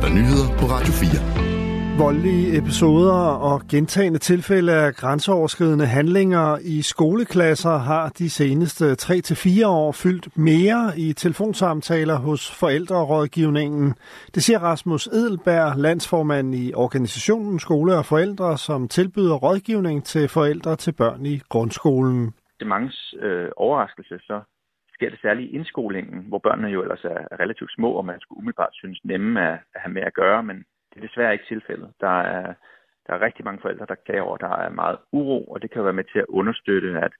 er der nyheder på Radio 4 voldelige episoder og gentagende tilfælde af grænseoverskridende handlinger i skoleklasser har de seneste 3-4 år fyldt mere i telefonsamtaler hos forældrerådgivningen. Det siger Rasmus Edelberg, landsformand i organisationen Skole og Forældre, som tilbyder rådgivning til forældre til børn i grundskolen. Det mange øh, overraskelse, så sker det særligt i indskolingen, hvor børnene jo ellers er relativt små, og man skulle umiddelbart synes nemme at, at have med at gøre, men det er desværre ikke tilfældet. Der er, der er rigtig mange forældre, der klager over, at der er meget uro, og det kan være med til at understøtte, at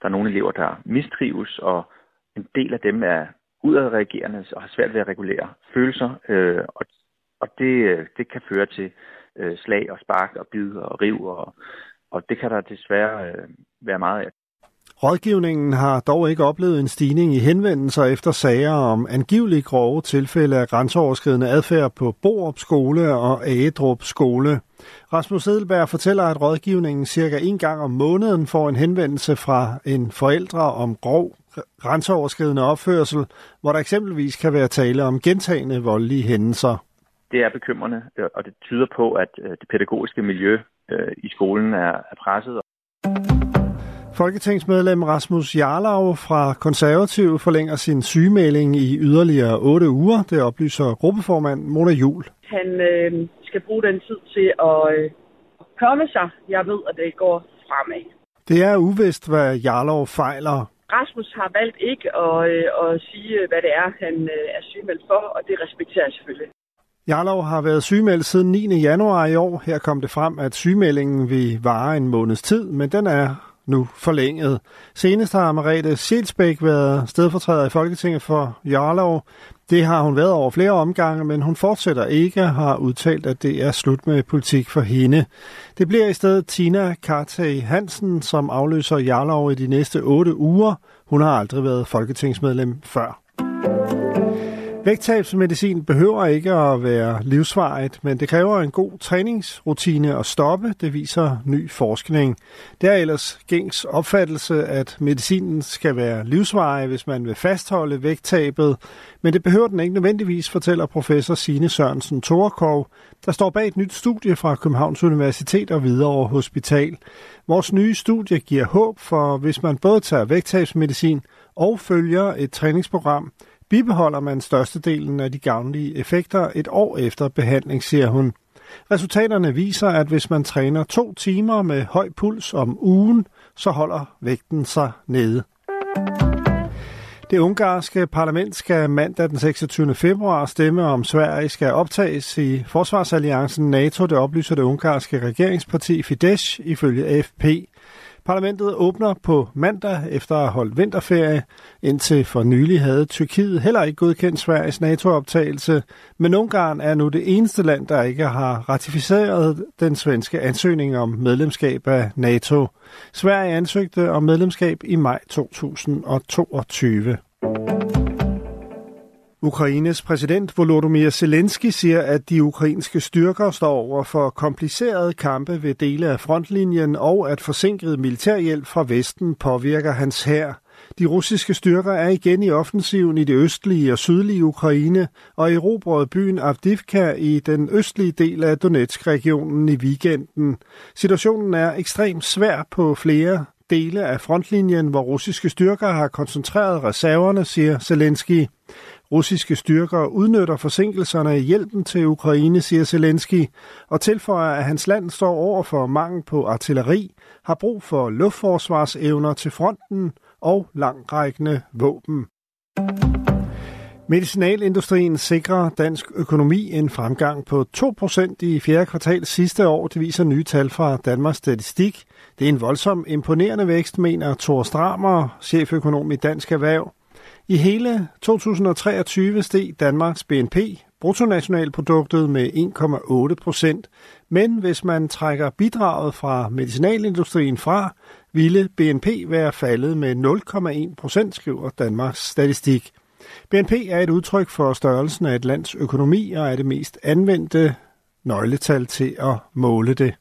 der er nogle elever, der mistrives, og en del af dem er udadreagerende og har svært ved at regulere følelser, øh, og, og det, det kan føre til øh, slag og spark og bid og riv, og, og det kan der desværre øh, være meget af. Rådgivningen har dog ikke oplevet en stigning i henvendelser efter sager om angivelig grove tilfælde af grænseoverskridende adfærd på Borup Skole og Agedrup Skole. Rasmus Edelberg fortæller, at rådgivningen cirka en gang om måneden får en henvendelse fra en forældre om grov grænseoverskridende opførsel, hvor der eksempelvis kan være tale om gentagende voldelige hændelser. Det er bekymrende, øh, og det tyder på, at øh, det pædagogiske miljø øh, i skolen er presset. Folketingsmedlem Rasmus Jarlau fra Konservativ forlænger sin sygemelding i yderligere 8 uger. Det oplyser gruppeformand Mona Jul. Han øh, skal bruge den tid til at øh, komme sig. Jeg ved, at det går fremad. Det er uvist, hvad Jarlov fejler. Rasmus har valgt ikke at, øh, at sige, hvad det er, han øh, er sygemeldt for, og det respekterer jeg selvfølgelig. Jarlov har været sygemeldt siden 9. januar i år. Her kom det frem, at sygemeldingen vil vare en måneds tid, men den er nu forlænget. Senest har Marete Sjælsbæk været stedfortræder i Folketinget for Jarlov. Det har hun været over flere omgange, men hun fortsætter ikke og har udtalt, at det er slut med politik for hende. Det bliver i stedet Tina Kartag Hansen, som afløser Jarlov i de næste otte uger. Hun har aldrig været folketingsmedlem før. Vægttabsmedicin behøver ikke at være livsvarigt, men det kræver en god træningsrutine at stoppe, det viser ny forskning. Det er ellers gængs opfattelse, at medicinen skal være livsvarig, hvis man vil fastholde vægttabet, men det behøver den ikke nødvendigvis, fortæller professor Sine Sørensen Torkov, der står bag et nyt studie fra Københavns Universitet og Hvidovre Hospital. Vores nye studie giver håb for, hvis man både tager vægttabsmedicin og følger et træningsprogram, bibeholder man størstedelen af de gavnlige effekter et år efter behandling, siger hun. Resultaterne viser, at hvis man træner to timer med høj puls om ugen, så holder vægten sig nede. Det ungarske parlament skal mandag den 26. februar stemme om Sverige skal optages i Forsvarsalliancen NATO, det oplyser det ungarske regeringsparti Fidesz ifølge AFP. Parlamentet åbner på mandag efter at have holdt vinterferie. Indtil for nylig havde Tyrkiet heller ikke godkendt Sveriges NATO-optagelse, men Ungarn er nu det eneste land, der ikke har ratificeret den svenske ansøgning om medlemskab af NATO. Sverige ansøgte om medlemskab i maj 2022. Ukraines præsident Volodymyr Zelensky siger, at de ukrainske styrker står over for komplicerede kampe ved dele af frontlinjen, og at forsinket militærhjælp fra Vesten påvirker hans hær. De russiske styrker er igen i offensiven i det østlige og sydlige Ukraine og erobrede byen Avdivka i den østlige del af Donetsk-regionen i weekenden. Situationen er ekstremt svær på flere dele af frontlinjen, hvor russiske styrker har koncentreret reserverne, siger Zelensky. Russiske styrker udnytter forsinkelserne i hjælpen til Ukraine, siger Zelensky, og tilføjer, at hans land står over for mangel på artilleri, har brug for luftforsvarsevner til fronten og langrækkende våben. Medicinalindustrien sikrer dansk økonomi en fremgang på 2% i fjerde kvartal sidste år, det viser nye tal fra Danmarks Statistik. Det er en voldsom imponerende vækst, mener Thor Stramer, cheføkonom i Dansk Erhverv. I hele 2023 steg Danmarks BNP, bruttonationalproduktet, med 1,8 procent. Men hvis man trækker bidraget fra medicinalindustrien fra, ville BNP være faldet med 0,1 procent, skriver Danmarks Statistik. BNP er et udtryk for størrelsen af et lands økonomi og er det mest anvendte nøgletal til at måle det.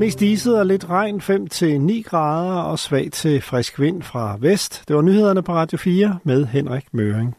Mest iset og lidt regn 5-9 grader og svag til frisk vind fra vest. Det var nyhederne på Radio 4 med Henrik Møring.